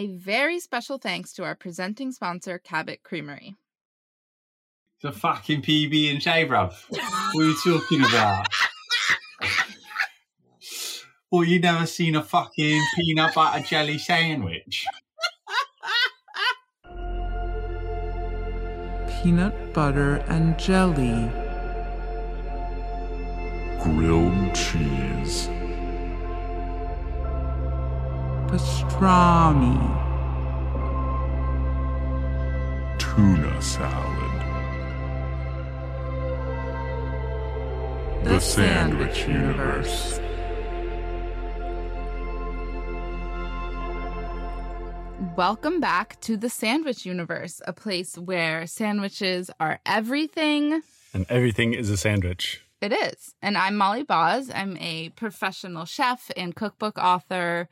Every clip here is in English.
A very special thanks to our presenting sponsor, Cabot Creamery. The fucking PB and J, bruv. What are you talking about? well, you never seen a fucking peanut butter jelly sandwich? Peanut butter and jelly. grilled cheese, Pastrami. Tuna salad. The Sandwich Universe. Welcome back to the Sandwich Universe, a place where sandwiches are everything. And everything is a sandwich. It is. And I'm Molly Baz. I'm a professional chef and cookbook author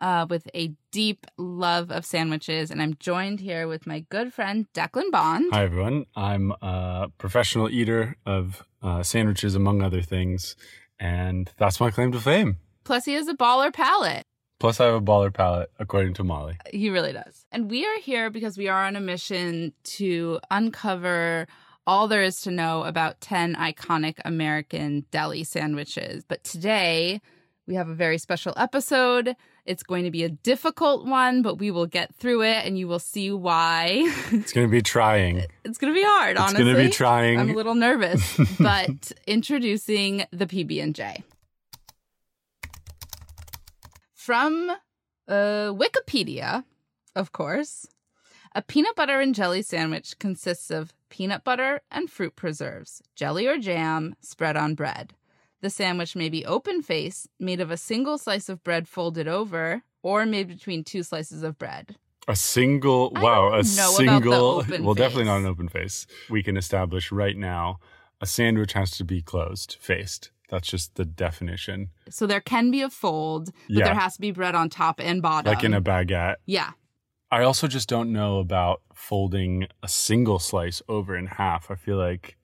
uh, with a deep love of sandwiches. And I'm joined here with my good friend, Declan Bond. Hi, everyone. I'm a professional eater of uh, sandwiches, among other things. And that's my claim to fame. Plus, he has a baller palate. Plus, I have a baller palate, according to Molly. He really does. And we are here because we are on a mission to uncover all there is to know about 10 iconic American deli sandwiches. But today, we have a very special episode. It's going to be a difficult one, but we will get through it and you will see why. It's going to be trying. it's going to be hard, honestly. It's going to be trying. I'm a little nervous, but introducing the PB&J. From uh, Wikipedia, of course, a peanut butter and jelly sandwich consists of peanut butter and fruit preserves, jelly or jam spread on bread. The sandwich may be open face, made of a single slice of bread folded over, or made between two slices of bread. A single, wow, a know about the single, well, definitely not an open face. We can establish right now a sandwich has to be closed faced. That's just the definition. So there can be a fold, but Yeah. there has to be bread on top and bottom. Like in a baguette. yeah. I also just don't know about folding a single slice over in half. I feel like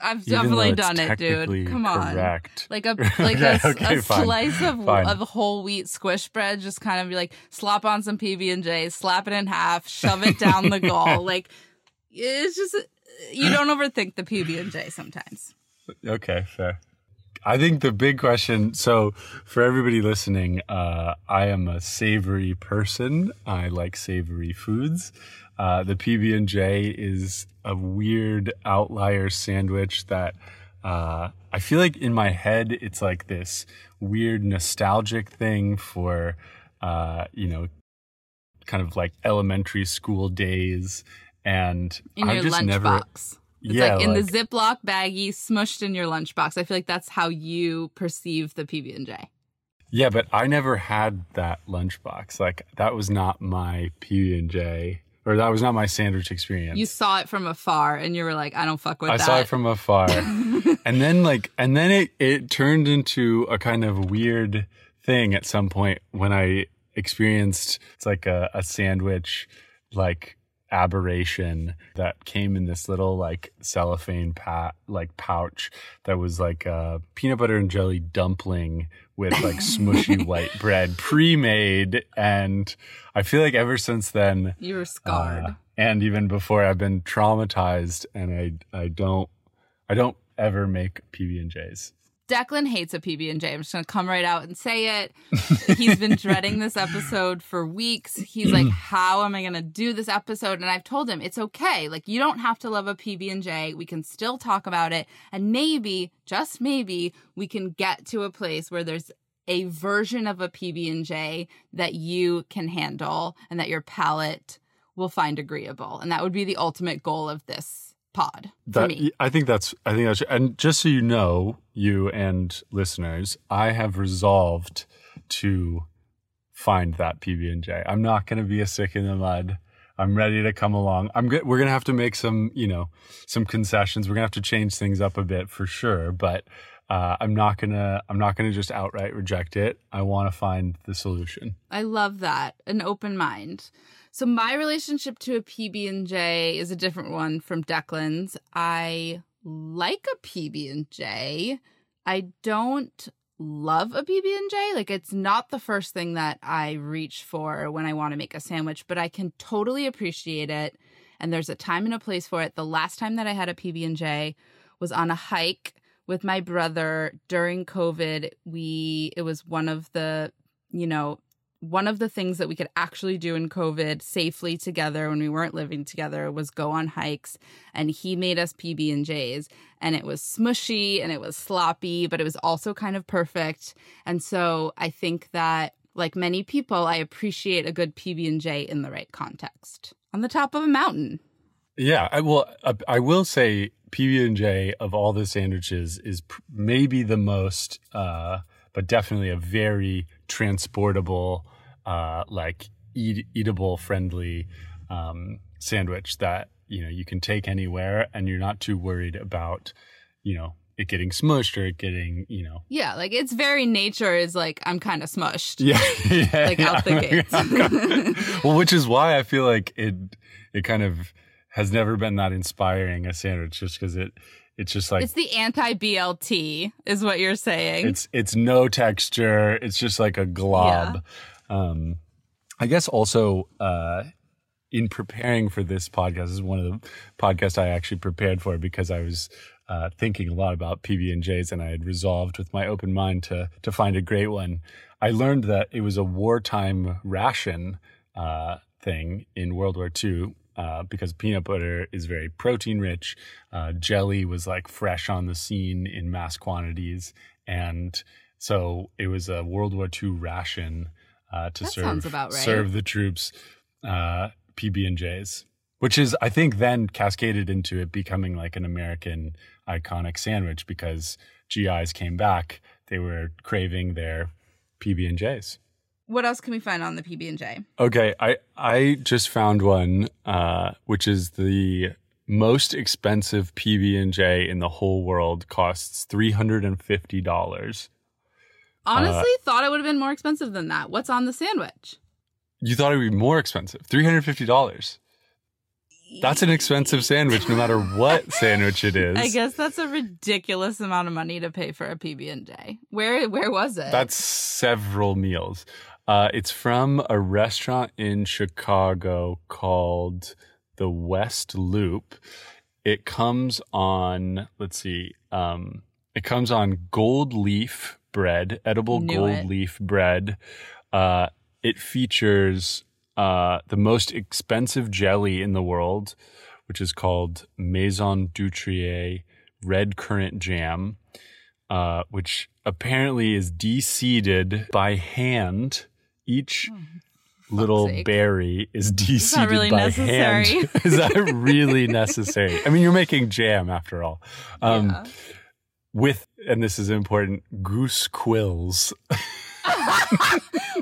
I've even definitely done it, dude. Come on. correct. Like a like Okay, a, okay, a slice of Fine. of whole wheat squish bread, just kind of be like slop on some PB and J, slap it in half, shove it down the gall. Like it's just you don't overthink the PB and J sometimes. Okay, fair. I think the big question. So, for everybody listening, uh, I am a savory person. I like savory foods. Uh, the PB and J is a weird outlier sandwich that uh, I feel like in my head it's like this weird nostalgic thing for uh, you know, kind of like elementary school days, and In I your just never. lunchbox. It's yeah, like in like- the Ziploc baggie, smushed in your lunchbox. I feel like that's how you perceive the PB and J. Yeah, but I never had that lunchbox. Like that was not my PB and J, or that was not my sandwich experience. You saw it from afar, and you were like, "I don't fuck with I that." saw it from afar, and then like, and then it it turned into a kind of weird thing at some point when I experienced it's like a, a sandwich like aberration that came in this little like cellophane pat like pouch that was like a peanut butter and jelly dumpling with like smushy white bread pre-made and i feel like ever since then you were scarred. uh, and even before I've been traumatized and I I don't I don't ever make PB and J's. Declan hates a PB and J. I'm just gonna come right out and say it. He's been dreading this episode for weeks. He's like, "How am I gonna do this episode?" And I've told him it's okay. Like you don't have to love a PB and J. We can still talk about it, and maybe, just maybe, we can get to a place where there's a version of a PB and J that you can handle and that your palate will find agreeable. And that would be the ultimate goal of this pod for me. I think that's I think that's and just so you know, you and listeners, I have resolved to find that PB and J. I'm not going to be a stick in the mud. I'm ready to come along. I'm good. We're gonna have to make some, you know, some concessions. We're gonna have to change things up a bit for sure. But uh, I'm not gonna. I'm not gonna just outright reject it. I want to find the solution. I love that. An open mind. So my relationship to a PB and J is a different one from Declan's. I like a PB and J. I don't love a PB&J. Like it's not the first thing that I reach for when I want to make a sandwich, but I can totally appreciate it and there's a time and a place for it. The last time that I had a PB&J was on a hike with my brother during COVID. We it was one of the, you know, one of the things that we could actually do in COVID safely together when we weren't living together was go on hikes. And he made us PB and J's, and it was smushy and it was sloppy, but it was also kind of perfect. And so I think that, like many people, I appreciate a good PB and J in the right context on the top of a mountain. Yeah, I will. I will say PB and J of all the sandwiches is maybe the most, uh, but definitely a very transportable, uh, like eat, eatable, friendly um, sandwich that you know you can take anywhere, and you're not too worried about, you know, it getting smushed or it getting, you know, Yeah, like its very nature is like I'm kind of smushed. yeah, yeah Like, out the gates. well, which is why I feel like it it kind of has never been that inspiring a sandwich, just because it it's just like It's the anti BLT, is what you're saying. it's it's no texture. It's just like a glob. Um, I guess also uh, in preparing for this podcast this is one of the podcasts I actually prepared for because I was uh, thinking a lot about PB and J's and I had resolved with my open mind to to find a great one. I learned that it was a wartime ration uh, thing in World War II. Uh, because peanut butter is very protein rich, uh, jelly was like fresh on the scene in mass quantities, and so it was a World War II ration uh, to That serve right. serve the troops uh, PB and J's, which is I think then cascaded into it becoming like an American iconic sandwich because GIs came back, they were craving their PB and J's. What else can we find on the PB and J? Okay, I I just found one, uh, which is the most expensive PB and J in the whole world. Costs three hundred and fifty dollars. Honestly, thought it would have been more expensive than that. What's on the sandwich? You thought it would be more expensive? Three hundred fifty dollars. That's an expensive sandwich, no matter what sandwich it is. I guess that's a ridiculous amount of money to pay for a PB and J. Where where was it? That's several meals. Uh, it's from a restaurant in Chicago called the West Loop. It comes on, let's see, um, it comes on gold leaf bread, edible Knew gold it. leaf bread. Uh, it features uh, the most expensive jelly in the world, which is called Maison Dutriez Red Currant Jam, uh, which apparently is de-seeded by hand. Each little sake. berry is de-seeded really by necessary. hand. is that really necessary? I mean, you're making jam after all. Um, Yeah. With, and this is important, goose quills.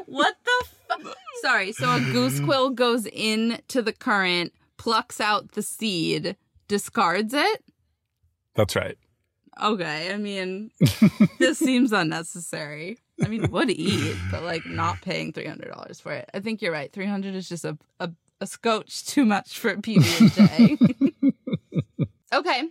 what the fu- Sorry, so a goose quill goes into the currant, plucks out the seed, discards it? That's right. Okay, I mean, this seems unnecessary. I mean, would eat, but like not paying three hundred dollars for it. I think you're right. Three hundred is just a, a a scotch too much for a PB and J. Okay,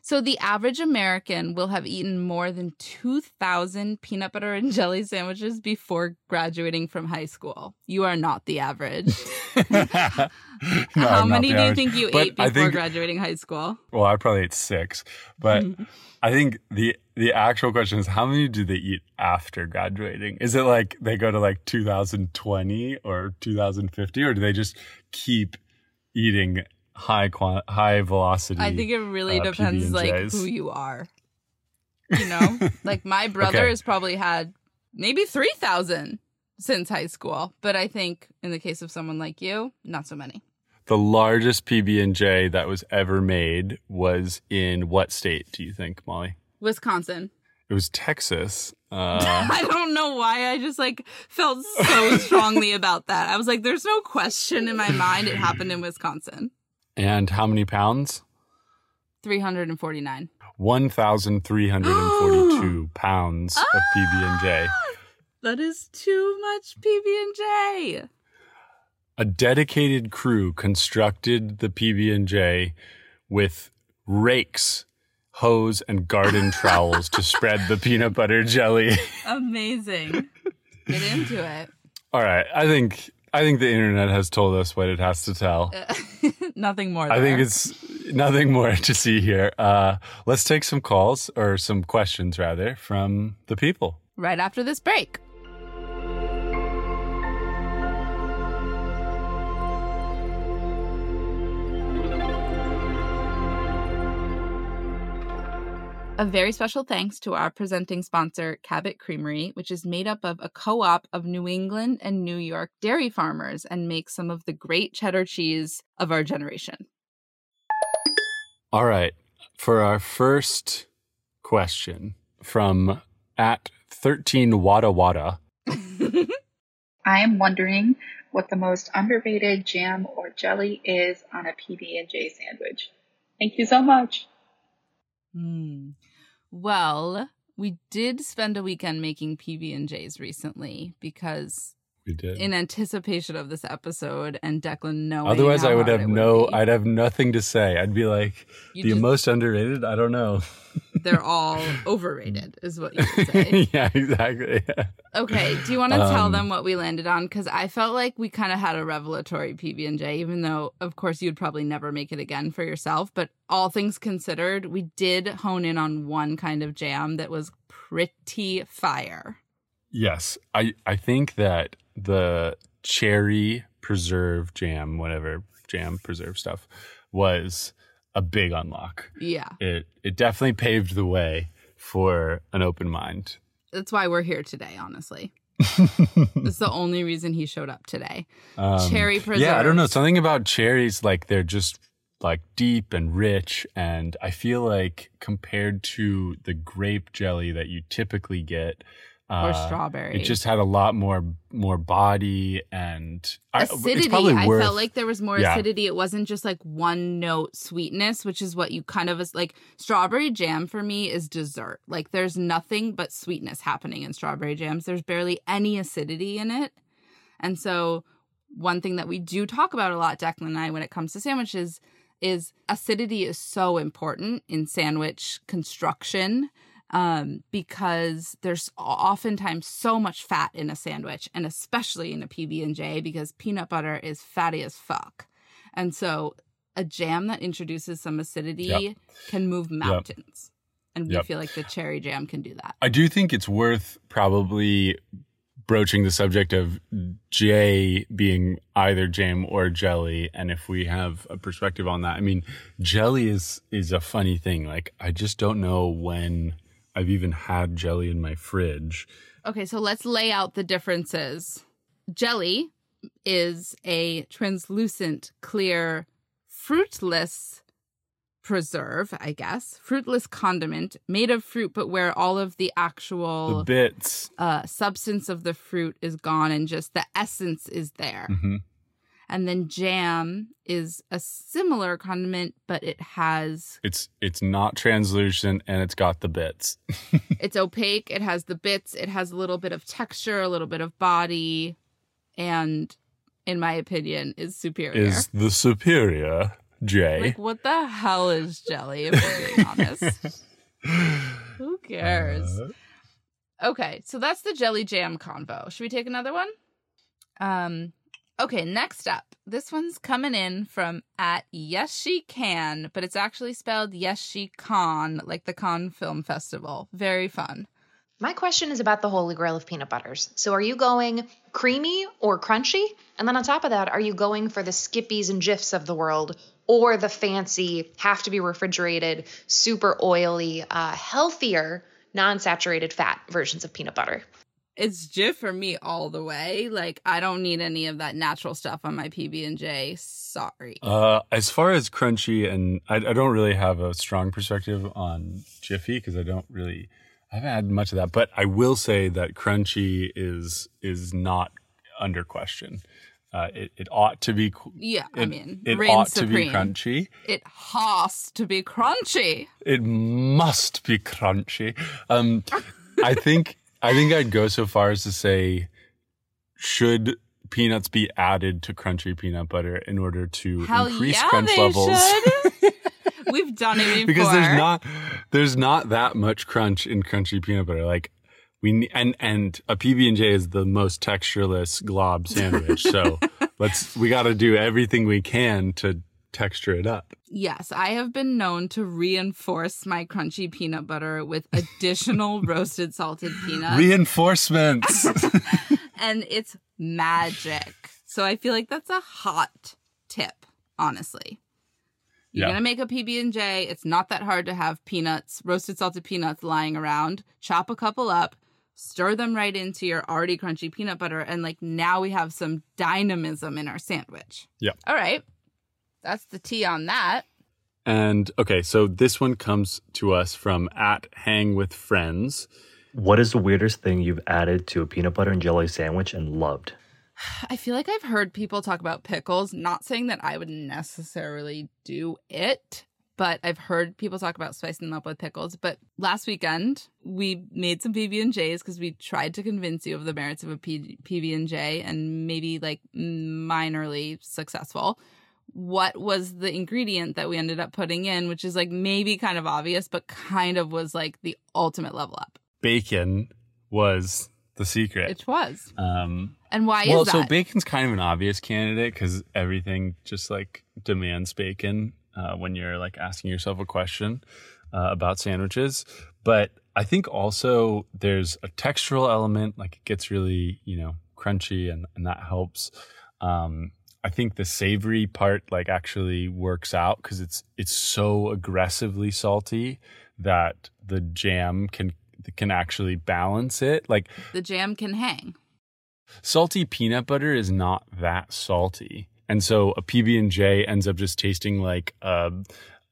so the average American will have eaten more than two thousand peanut butter and jelly sandwiches before graduating from high school. You are not the average. No, How I'm many do you think you But ate before think- graduating high school? Well, I probably ate six, but mm-hmm. I think the the actual question is how many do they eat after graduating? Is it like they go to like 2020 or 2050, or do they just keep eating high quan- high velocity? I think it really uh, depends like PB&Js. who you are. You know? like my brother Okay. has probably had maybe 3000 since high school, but I think in the case of someone like you, not so many. the largest PB and J that was ever made was in what state? Do you think, Molly? Wisconsin. It was Texas. Uh, I don't know why I just like felt so strongly about that. I was like there's no question in my mind it happened in Wisconsin. and how many pounds? 349. 1,342 pounds of PB and J. That is too much PB&J. a dedicated crew constructed the PB&J with rakes hose and garden trowels to spread the peanut butter jelly. Amazing. Get into it. All right, I think I think the internet has told us what it has to tell. Nothing more. I think it's nothing more to see here. Uh, let's take some calls or some questions rather from the people. right after this break. A very special thanks to our presenting sponsor, Cabot Creamery, which is made up of a co op of New England and New York dairy farmers and makes some of the great cheddar cheese of our generation. All right, for our first question from at thirteen Wada Wada. I am wondering what the most underrated jam or jelly is on a PB&J sandwich. Thank you so much. Hmm. Well, we did spend a weekend making PB and J's recently because We did. in anticipation of this episode and Declan knowing. Otherwise, I would have it no. be, I'd have nothing to say. I'd be like you the just- most underrated. I don't know. They're all overrated, is what you should say. yeah, exactly. Okay, do you want to tell Um, them what we landed on? Because I felt like we kind of had a revelatory PB and J, even though, of course, you'd probably never make it again for yourself. But all things considered, we did hone in on one kind of jam that was pretty fire. Yes, I I think that the cherry preserve jam, whatever jam preserve stuff, was a big unlock. Yeah, It it definitely paved the way for an open mind. that's why we're here today. Honestly, it's the only reason he showed up today. Um, Cherry Yeah, I don't know something about cherries. Like they're just like deep and rich, and I feel like compared to the grape jelly that you typically get. Or uh, strawberry. It just had a lot more more body and I, acidity. I worth- felt like there was more Yeah. acidity. It wasn't just like one note sweetness, which is what you kind of like. Strawberry jam for me is dessert. Like there's nothing but sweetness happening in strawberry jams. There's barely any acidity in it, and so one thing that we do talk about a lot, Declan and I, when it comes to sandwiches, is acidity is so important in sandwich construction um, because there's oftentimes so much fat in a sandwich, and especially in a PB and J, because peanut butter is fatty as fuck, and so a jam that introduces some acidity Yep. can move mountains, and we Yep. feel like the cherry jam can do that. I do think it's worth probably broaching the subject of J being either jam or jelly, and if we have a perspective on that. I mean, jelly is is a funny thing. Like I just don't know when I've even had jelly in my fridge. Okay, so let's lay out the differences. Jelly is a translucent, clear, fruitless preserve, I guess, fruitless condiment made of fruit, but where all of the The actual bits. uh, substance of the fruit is gone and just the essence is there. hmm And then jam is a similar condiment, but it has It's it's not translucent and it's got the bits. it's opaque it has the bits it has a little bit of texture a little bit of body and in my opinion is superior. Is the superior J. like what the hell is jelly if we're being honest? Who cares? Uh, okay so that's the jelly jam convo should we take another one? Um okay next up this one's coming in from at yes she can but it's actually spelled yes she con like the Cannes film festival very fun My question is about the holy grail of peanut butters. So, are you going creamy or crunchy? And then on top of that, are you going for the Skippies and Jifs of the world or the fancy, have to be refrigerated, super oily, uh, healthier, non saturated fat versions of peanut butter? It's Jif for me all the way. Like I don't need any of that natural stuff on my PB and J. Sorry. Uh, as far as crunchy, and I, I don't really have a strong perspective on Jiffy because I don't really, I haven't had much of that. But I will say that crunchy is is not under question. Uh, it, it ought to be. Yeah, I mean, it ought to be supreme. crunchy. It has to be crunchy. It must be crunchy. Um, I think I think I'd go so far as to say, should peanuts be added to crunchy peanut butter in order to Hell increase yeah, crunch they levels? should. We've done it before. because there's not there's not that much crunch in crunchy peanut butter. Like we and and a PB and J is the most textureless glob sandwich. So let's we got to do everything we can to texture it up. Yes, I have been known to reinforce my crunchy peanut butter with additional roasted salted peanuts. Reinforcements. and it's magic. So I feel like that's a hot tip, honestly. You're Yeah. gonna make a PB and J. It's not that hard to have peanuts, roasted salted peanuts lying around. Chop a couple up, stir them right into your already crunchy peanut butter, and like now we have some dynamism in our sandwich. Yeah. All right. That's the tea on that. and okay, so this one comes to us from at Hang with Friends. What is the weirdest thing you've added to a peanut butter and jelly sandwich and loved? I feel like I've heard people talk about pickles, not saying that I would necessarily do it, but I've heard people talk about spicing them up with pickles. But last weekend, we made some PB and J's because we tried to convince you of the merits of a P- PB and J, and maybe like minorly successful. What was the ingredient that we ended up putting in, which is like maybe kind of obvious, but kind of was like the ultimate level up. Bacon was the secret. It was. Um, And why well, is that? Well, so bacon's kind of an obvious candidate because everything just like demands bacon uh, when you're like asking yourself a question uh, about sandwiches. But I think also there's a textural element, like it gets really, you know, crunchy and, and that helps. Um, I think the savory part like actually works out because it's it's so aggressively salty that the jam can can actually balance it. Like the jam can hang. salty peanut butter is not that salty and so a pb&j ends up just tasting like a,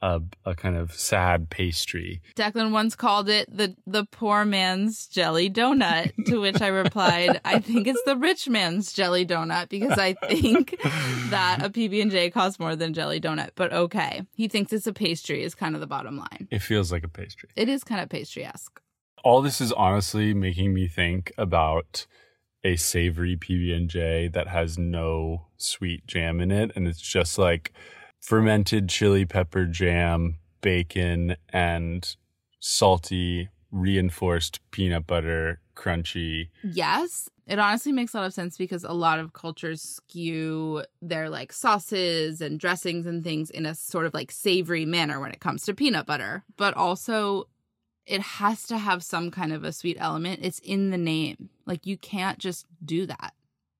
a, a kind of sad pastry Declan once called it the the poor man's jelly donut, to which I replied, I think it's the rich man's jelly donut because I think that a PB and J costs more than jelly donut. But okay, he thinks it's a pastry is kind of the bottom line. it feels like a pastry It is kind of pastry esque. all this is honestly making me think about a savory pb&j that has no sweet jam in it and it's just like fermented chili pepper jam bacon and salty reinforced peanut butter crunchy Yes, it honestly makes a lot of sense because a lot of cultures skew their like sauces and dressings and things in a sort of like savory manner when it comes to peanut butter. But also, it has to have some kind of a sweet element. It's in the name. Like, you can't just do that.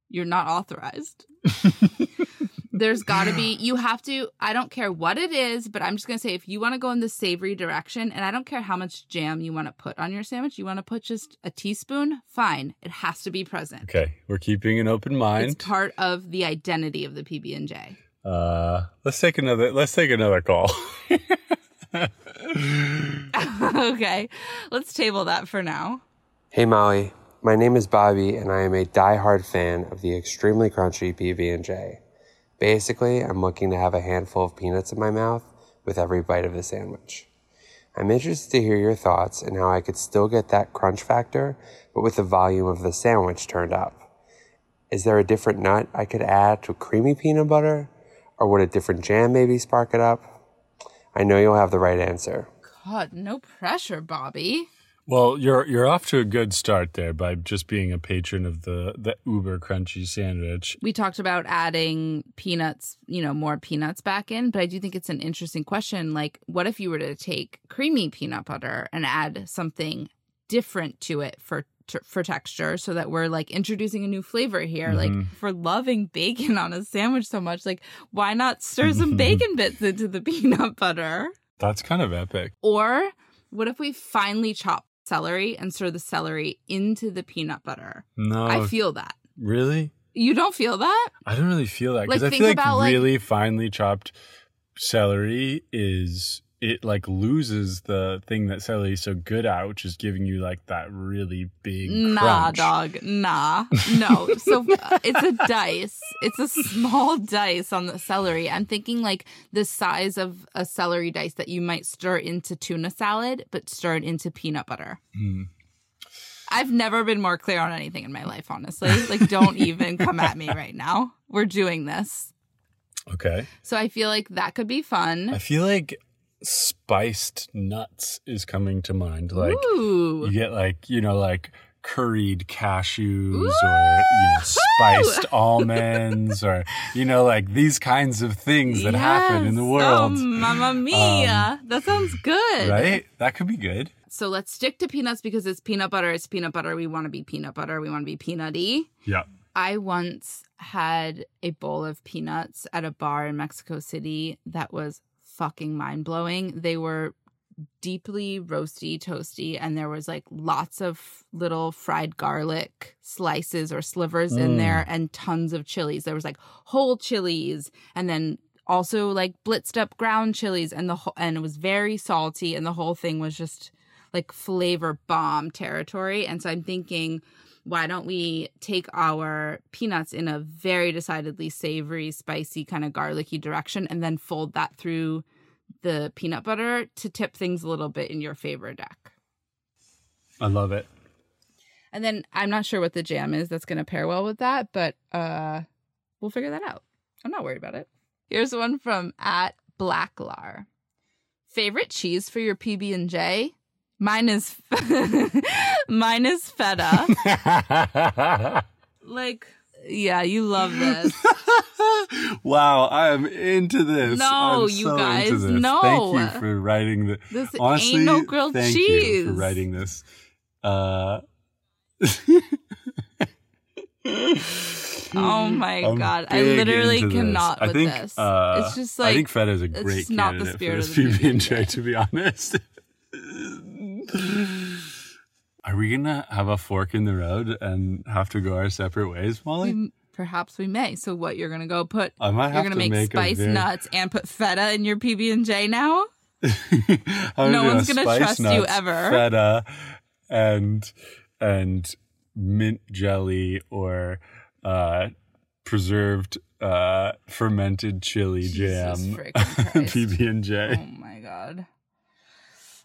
You're not authorized. There's got to be, you have to, I don't care what it is, but I'm just going to say if you want to go in the savory direction, and I don't care how much jam you want to put on your sandwich, you want to put just a teaspoon, fine. It has to be present. okay we're keeping an open mind It's part of the identity of the PB and J. Uh, let's take another. Let's take another call. okay, let's table that for now. Hey Molly, my name is Bobby and I am a die-hard fan of the extremely crunchy PB&J. Basically, I'm looking to have a handful of peanuts in my mouth with every bite of the sandwich. I'm interested to hear your thoughts and how I could still get that crunch factor, but with the volume of the sandwich turned up. Is there a different nut I could add to creamy peanut butter? Or would a different jam maybe spark it up? I know you'll have the right answer. God, no pressure, Bobby. Well, you're you're off to a good start there by just being a patron of the the uber crunchy sandwich. We talked about adding peanuts, you know, more peanuts back in, but I do think it's an interesting question. Like, what if you were to take creamy peanut butter and add something different to it for for texture so that we're like introducing a new flavor here like Mhm. for loving bacon on a sandwich so much like why not stir some bacon bits into the peanut butter That's kind of epic. Or what if we finally chop celery and stir the celery into the peanut butter? No, I feel that. really. You don't feel that? I don't really feel that because Like, I think feel like about, like- really finely chopped celery is it like loses the thing that celery is so good at, which is giving you like that really big Nah, crunch. dog. Nah. No. So uh, it's a dice. It's a small dice on the celery. I'm thinking like the size of a celery dice that you might stir into tuna salad, but stir it into peanut butter. Mm. I've never been more clear on anything in my life, honestly. Like, don't even come at me right now. We're doing this. Okay. So I feel like that could be fun. I feel like spiced nuts is coming to mind. Like Ooh. you get like you know like curried cashews or you know, spiced almonds or you know like these kinds of things that happen in the world. Oh, mamma um, mia. that sounds good. Right? That could be good. So let's stick to peanuts because it's peanut butter. It's peanut butter. We want to be peanut butter. We want to be peanutty. Yeah. I once had a bowl of peanuts at a bar in Mexico City that was fucking mind blowing. They were deeply roasty, toasty, and there was like lots of little fried garlic slices or slivers in Mm. there and tons of chilies. There was like whole chilies and then also like blitzed up ground chilies and the whole and it was very salty and the whole thing was just like flavor bomb territory. And so I'm thinking why don't we take our peanuts in a very decidedly savory, spicy, kind of garlicky direction and then fold that through the peanut butter to tip things a little bit in your favor deck. I love it. And then I'm not sure what the jam is that's going to pair well with that, but uh we'll figure that out. I'm not worried about it. Here's one from at Blacklar. Favorite cheese for your PB and J? Mine is mine is feta. like yeah, you love this. wow, I am into this. No, I'm you so guys, no. Thank you for writing the. This ain't Honestly, no grilled thank you for writing this. Uh, Oh my I'm god, I literally cannot I with think, this. Uh, it's just like I think feta is a it's great just not the spirit of the PB and J. To be honest, are we gonna have a fork in the road and have to go our separate ways, Molly? We- perhaps we may. So what you're gonna go put? I might You're have gonna to make, make spice very- nuts and put feta in your PB and J now. No one's gonna trust you ever. Feta and and mint jelly or uh, preserved uh, fermented chili Jesus jam. PB and J. Oh my god.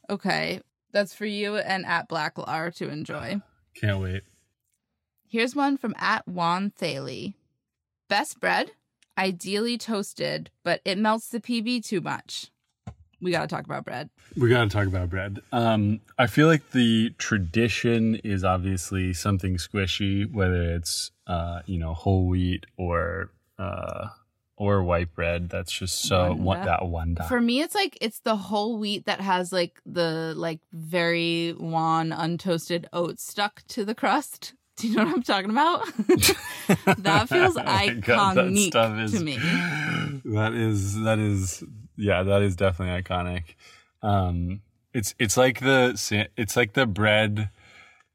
Okay, that's for you and at Blacklar to enjoy. Can't wait. Here's one from at Juan Thaley. Best bread, ideally toasted, but it melts the PB too much. We got to talk about bread. We got to talk about bread. Um, I feel like the tradition is obviously something squishy, whether it's uh, you know whole wheat or uh, or white bread. That's just so Wanda. what that one For me, it's like it's the whole wheat that has like the like very wan untoasted oats stuck to the crust. Do you know what I'm talking about? that feels my God, that iconic stuff is- to me. That is that is yeah, that is definitely iconic. Um, it's it's like the it's like the bread,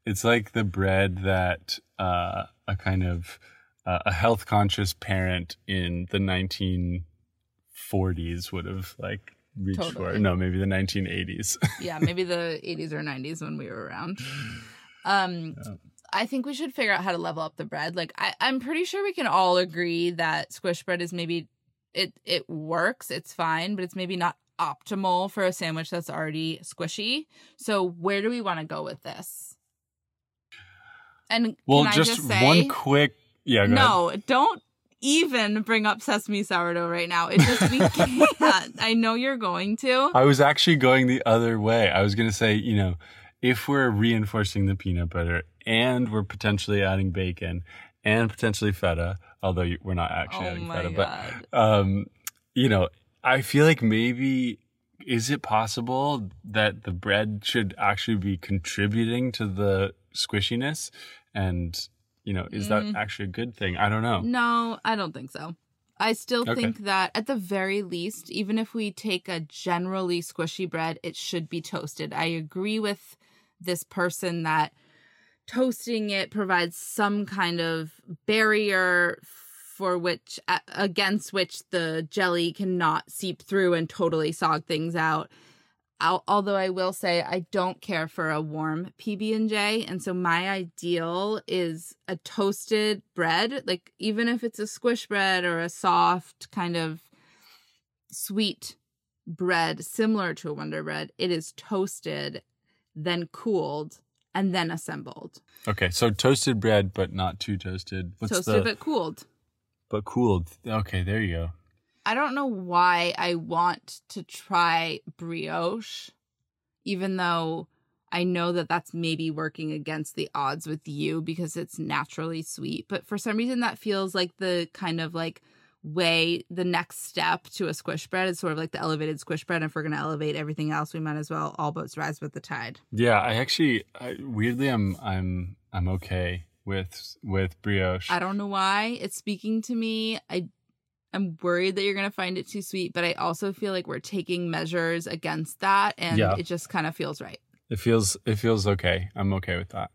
it's like the bread that uh, a kind of uh, a health conscious parent in the 1940s would have like reached for. No, maybe the 1980s. yeah, maybe the 80s or 90s when we were around. Um, I think we should figure out how to level up the bread. Like, I, I'm pretty sure we can all agree that squish bread is maybe it it works, it's fine, but it's maybe not optimal for a sandwich that's already squishy. So, where do we want to go with this? And well, just, just say, one quick yeah. Go ahead. no, don't even bring up sesame sourdough right now. It just we can't. I know you're going to. I was actually going the other way. I was going to say, you know, if we're reinforcing the peanut butter and we're potentially adding bacon and potentially feta, although we're not actually Oh adding feta, god. but um, you know, I feel like maybe is it possible that the bread should actually be contributing to the squishiness and you know, is that Mm. actually a good thing? I don't know. No, I don't think so. I still Okay. think that at the very least, even if we take a generally squishy bread, it should be toasted. I agree with this person that toasting it provides some kind of barrier for which against which the jelly cannot seep through and totally sog things out. Al- Although I will say I don't care for a warm PB and J, and so my ideal is a toasted bread, like even if it's a squish bread or a soft kind of sweet bread similar to a Wonder Bread. It is toasted, then cooled, and then assembled. Okay, so toasted bread, but not too toasted. What's toasted the but cooled. but cooled? Okay, there you go. I don't know why I want to try brioche, even though I know that that's maybe working against the odds with you because it's naturally sweet. But for some reason, that feels like the kind of like way the next step to a squish bread is sort of like the elevated squish bread. And if we're going to elevate everything else, we might as well all boats rise with the tide. Yeah, I actually I, weirdly I'm I'm I'm okay with with brioche. I don't know why it's speaking to me. I I'm worried that you're going to find it too sweet, but I also feel like we're taking measures against that and Yeah. it just kind of feels right. It feels it feels okay. I'm okay with that.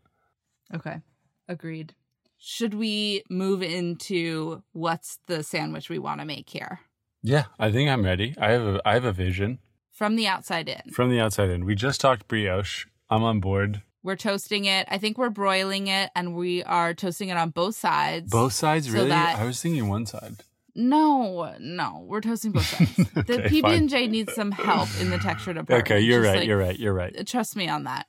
Okay. Agreed. Should we move into what's the sandwich we want to make here? Yeah, I think I'm ready. I have a I have a vision From the outside in. from the outside in. We just talked brioche. I'm on board. We're toasting it. I think we're broiling it and we are toasting it on both sides. Both sides, So really? I was thinking one side. No, no, we're toasting both sides. the PB and J needs some help in the texture department. Okay, you're Just right. like- you're right. You're right. trust me on that.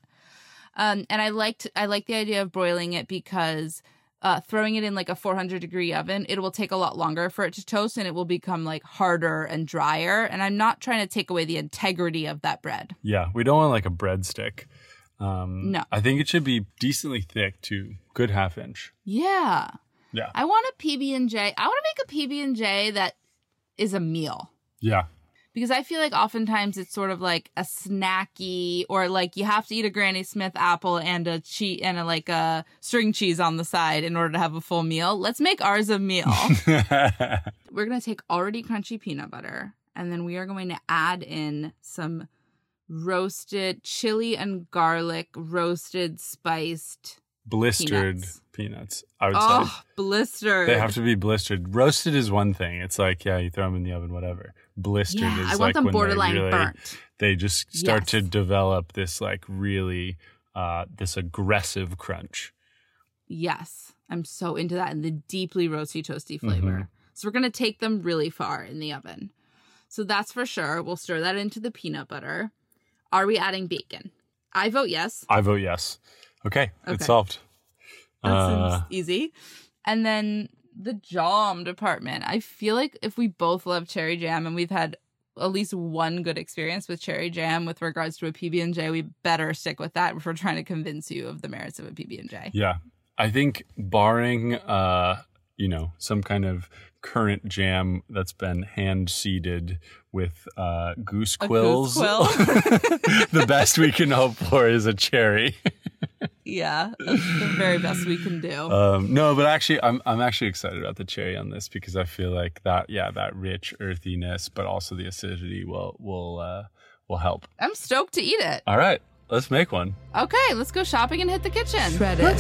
Um, and I liked I like the idea of broiling it because uh, throwing it in like a 400 degree oven, it will take a lot longer for it to toast, and it will become like harder and drier. And I'm not trying to take away the integrity of that bread. Yeah, we don't want like a breadstick. Um, No. I think it should be decently thick too. Good half inch. Yeah, Yeah. I want a PB and J. I want to make a PB and J that is a meal. Yeah. because I feel like oftentimes it's sort of like a snacky or like you have to eat a Granny Smith apple and a cheese and a like a string cheese on the side in order to have a full meal. Let's make ours a meal. We're going to take already crunchy peanut butter and then we are going to add in some roasted chili and garlic roasted spiced Blistered Peanuts. Peanuts. I would oh say blistered they have to be blistered. Roasted is one thing. It's like yeah, you throw them in the oven, whatever. Blistered yeah is i like want them when they borderline really- burnt They just start to develop this like really uh this aggressive crunch. Yes, I'm so into that and the deeply roasty toasty flavor. Mhm. So we're gonna take them really far in the oven. So that's for sure. We'll stir that into the peanut butter. Are we adding bacon? I vote yes. I vote yes. Okay, Okay. it's solved. That Uh, seems easy. And then the jam department. I feel like if we both love cherry jam and we've had at least one good experience with cherry jam with regards to a PB and J, we better stick with that if we're trying to convince you of the merits of a PB and J. Yeah. I think barring uh, you know, some kind of currant jam that's been hand seeded with uh goose A goose quills. quill. the best we can hope for is a cherry. Yeah, that's the very best we can do. Um, no, but actually, I'm I'm actually excited about the cherry on this because I feel like that, yeah, that rich earthiness, but also the acidity will will uh, will help. I'm stoked to eat it. All right, let's make one. Okay, let's go shopping and hit the kitchen. Shred it.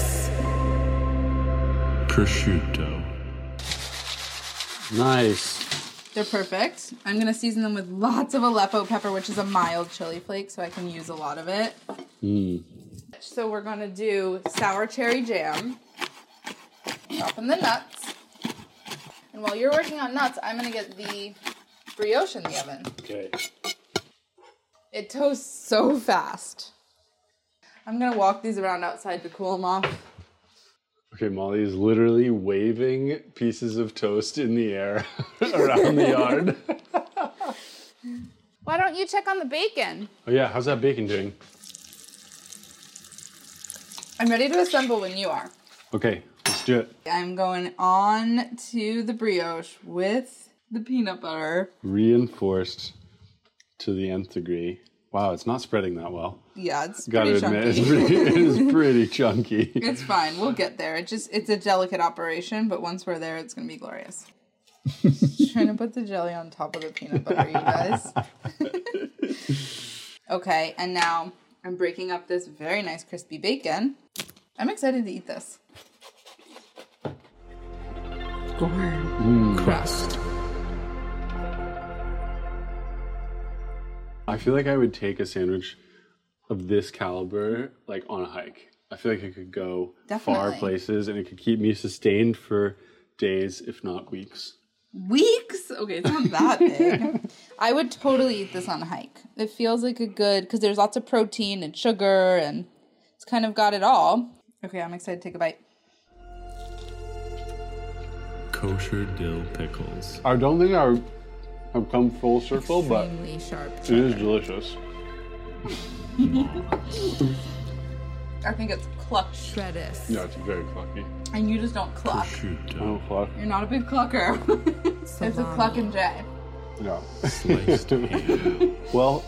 prosciutto, Nice. They're perfect. I'm going to season them with lots of Aleppo pepper, which is a mild chili flake, so I can use a lot of it. Mm. So we're going to do sour cherry jam. Drop in the nuts. And while you're working on nuts, I'm going to get the brioche in the oven. Okay. It toasts so fast. I'm going to walk these around outside to cool them off. Okay, Molly is literally waving pieces of toast in the air around the yard. Why don't you check on the bacon? Oh yeah, how's that bacon doing? I'm ready to assemble when you are. Okay, let's do it. I'm going on to the brioche with the peanut butter. Reinforced to the nth degree. Wow, it's not spreading that well. Yeah, it's Gotta pretty admit, chunky. it's pretty, it is pretty chunky. it's fine. We'll get there. It just it's a delicate operation, but once we're there, it's gonna be glorious. Trying to put the jelly on top of the peanut butter, you guys. okay, and now I'm breaking up this very nice crispy bacon. I'm excited to eat this. Or hmm. crust. I feel like I would take a sandwich of this caliber like on a hike. I feel like it could go far places and it could keep me sustained for days, if not weeks. Weeks? Okay, it's not that big. I would totally eat this on a hike. It feels like a good because there's lots of protein and sugar and it's kind of got it all. Okay, I'm excited to take a bite. kosher dill pickles, I don't think I have come full circle, but Extremely sharp. it is delicious. I think it's clucked, Shreddis. Yeah, it's very clucky. and you just don't cluck. I don't cluck. You're not a big clucker. it's a Salami. cluck and Jay. Yeah. Sliced ham. well,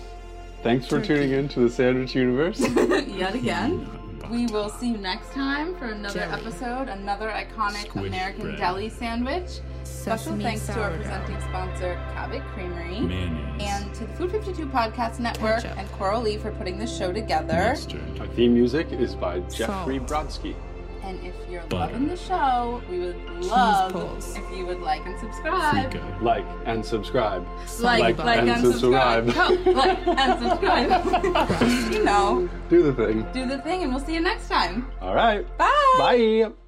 thanks for tuning in to the Sandwich Universe. Yet again. Mm-hmm. We will see you next time for another Jelly. episode, another iconic Squish American bread. deli sandwich. Special Sesame thanks to our presenting sponsor, Cabot Creamery, Mayonnaise. and to the Food 52 Podcast Network Ketchup. and Coral Lee for putting this show together. Mustard. Our theme music is by Jeffrey Salt. Brodsky. And if you're Butter. loving the show, we would love if you would like and subscribe. Frico. Like and subscribe. Like, Like like, and and subscribe. subscribe. Go, like and subscribe. you know, Do the thing. do the thing, and we'll see you next time. All right. Bye. Bye.